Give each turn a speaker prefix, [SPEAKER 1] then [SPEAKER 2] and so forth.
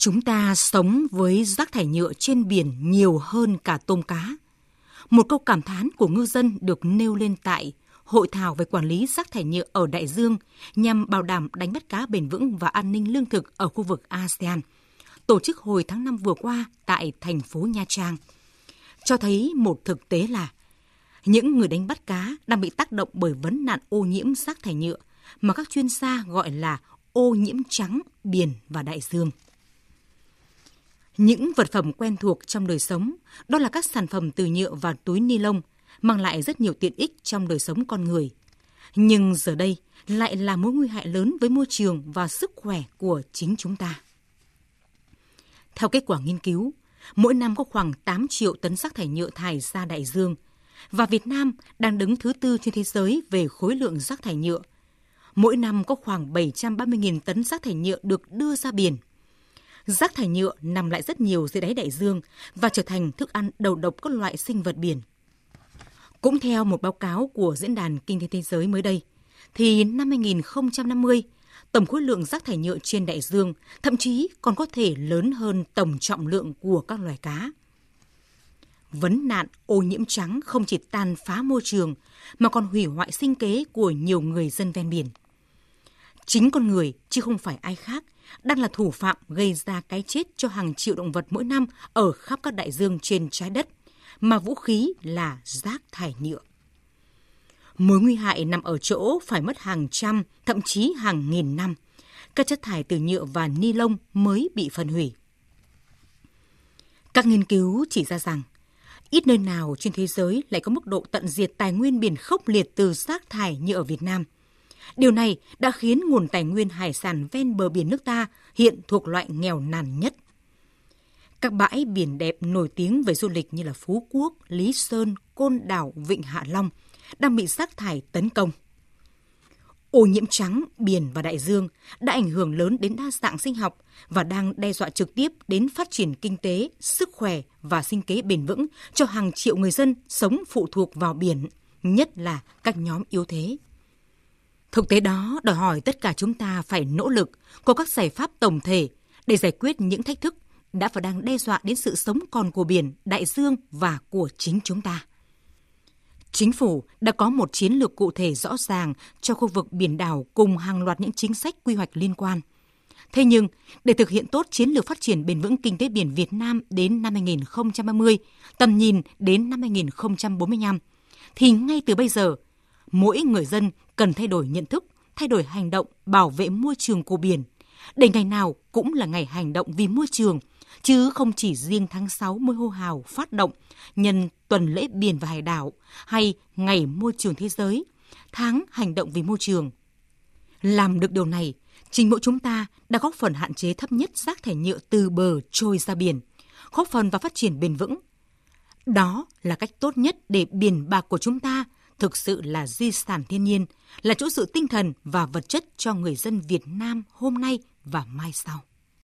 [SPEAKER 1] Chúng ta sống với rác thải nhựa trên biển nhiều hơn cả tôm cá. Một câu cảm thán của ngư dân được nêu lên tại Hội thảo về quản lý rác thải nhựa ở đại dương nhằm bảo đảm đánh bắt cá bền vững và an ninh lương thực ở khu vực ASEAN, tổ chức hồi tháng 5 vừa qua tại thành phố Nha Trang. Cho thấy một thực tế là những người đánh bắt cá đang bị tác động bởi vấn nạn ô nhiễm rác thải nhựa mà các chuyên gia gọi là ô nhiễm trắng biển và đại dương. Những vật phẩm quen thuộc trong đời sống, đó là các sản phẩm từ nhựa và túi ni lông, mang lại rất nhiều tiện ích trong đời sống con người. Nhưng giờ đây lại là mối nguy hại lớn với môi trường và sức khỏe của chính chúng ta. Theo kết quả nghiên cứu, mỗi năm có khoảng 8 triệu tấn rác thải nhựa thải ra đại dương, và Việt Nam đang đứng thứ tư trên thế giới về khối lượng rác thải nhựa. Mỗi năm có khoảng 730.000 tấn rác thải nhựa được đưa ra biển – Rác thải nhựa nằm lại rất nhiều dưới đáy đại dương và trở thành thức ăn đầu độc các loại sinh vật biển. Cũng theo một báo cáo của Diễn đàn Kinh tế Thế giới mới đây, thì năm 2050, tổng khối lượng rác thải nhựa trên đại dương thậm chí còn có thể lớn hơn tổng trọng lượng của các loài cá. Vấn nạn ô nhiễm trắng không chỉ tàn phá môi trường mà còn hủy hoại sinh kế của nhiều người dân ven biển. Chính con người chứ không phải ai khác đang là thủ phạm gây ra cái chết cho hàng triệu động vật mỗi năm ở khắp các đại dương trên trái đất, mà vũ khí là rác thải nhựa. Mối nguy hại nằm ở chỗ phải mất hàng trăm, thậm chí hàng nghìn năm. Các chất thải từ nhựa và ni lông mới bị phân hủy. Các nghiên cứu chỉ ra rằng, ít nơi nào trên thế giới lại có mức độ tận diệt tài nguyên biển khốc liệt từ rác thải như ở Việt Nam – Điều này đã khiến nguồn tài nguyên hải sản ven bờ biển nước ta hiện thuộc loại nghèo nàn nhất. Các bãi biển đẹp nổi tiếng về du lịch như là Phú Quốc, Lý Sơn, Côn Đảo, Vịnh Hạ Long đang bị rác thải tấn công. Ô nhiễm trắng, biển và đại dương đã ảnh hưởng lớn đến đa dạng sinh học và đang đe dọa trực tiếp đến phát triển kinh tế, sức khỏe và sinh kế bền vững cho hàng triệu người dân sống phụ thuộc vào biển, nhất là các nhóm yếu thế. Thực tế đó đòi hỏi tất cả chúng ta phải nỗ lực có các giải pháp tổng thể để giải quyết những thách thức đã và đang đe dọa đến sự sống còn của biển, đại dương và của chính chúng ta. Chính phủ đã có một chiến lược cụ thể rõ ràng cho khu vực biển đảo cùng hàng loạt những chính sách quy hoạch liên quan. Thế nhưng, để thực hiện tốt chiến lược phát triển bền vững kinh tế biển Việt Nam đến năm 2030, tầm nhìn đến năm 2045, thì ngay từ bây giờ, mỗi người dân cần thay đổi nhận thức, thay đổi hành động bảo vệ môi trường của biển. Để ngày nào cũng là ngày hành động vì môi trường, chứ không chỉ riêng tháng 6 mới hô hào phát động nhân tuần lễ biển và hải đảo hay ngày môi trường thế giới, tháng hành động vì môi trường. Làm được điều này, chính mỗi chúng ta đã góp phần hạn chế thấp nhất rác thải nhựa từ bờ trôi ra biển, góp phần vào phát triển bền vững. Đó là cách tốt nhất để biển bạc của chúng ta thực sự là di sản thiên nhiên, là chỗ dựa tinh thần và vật chất cho người dân Việt Nam hôm nay và mai sau.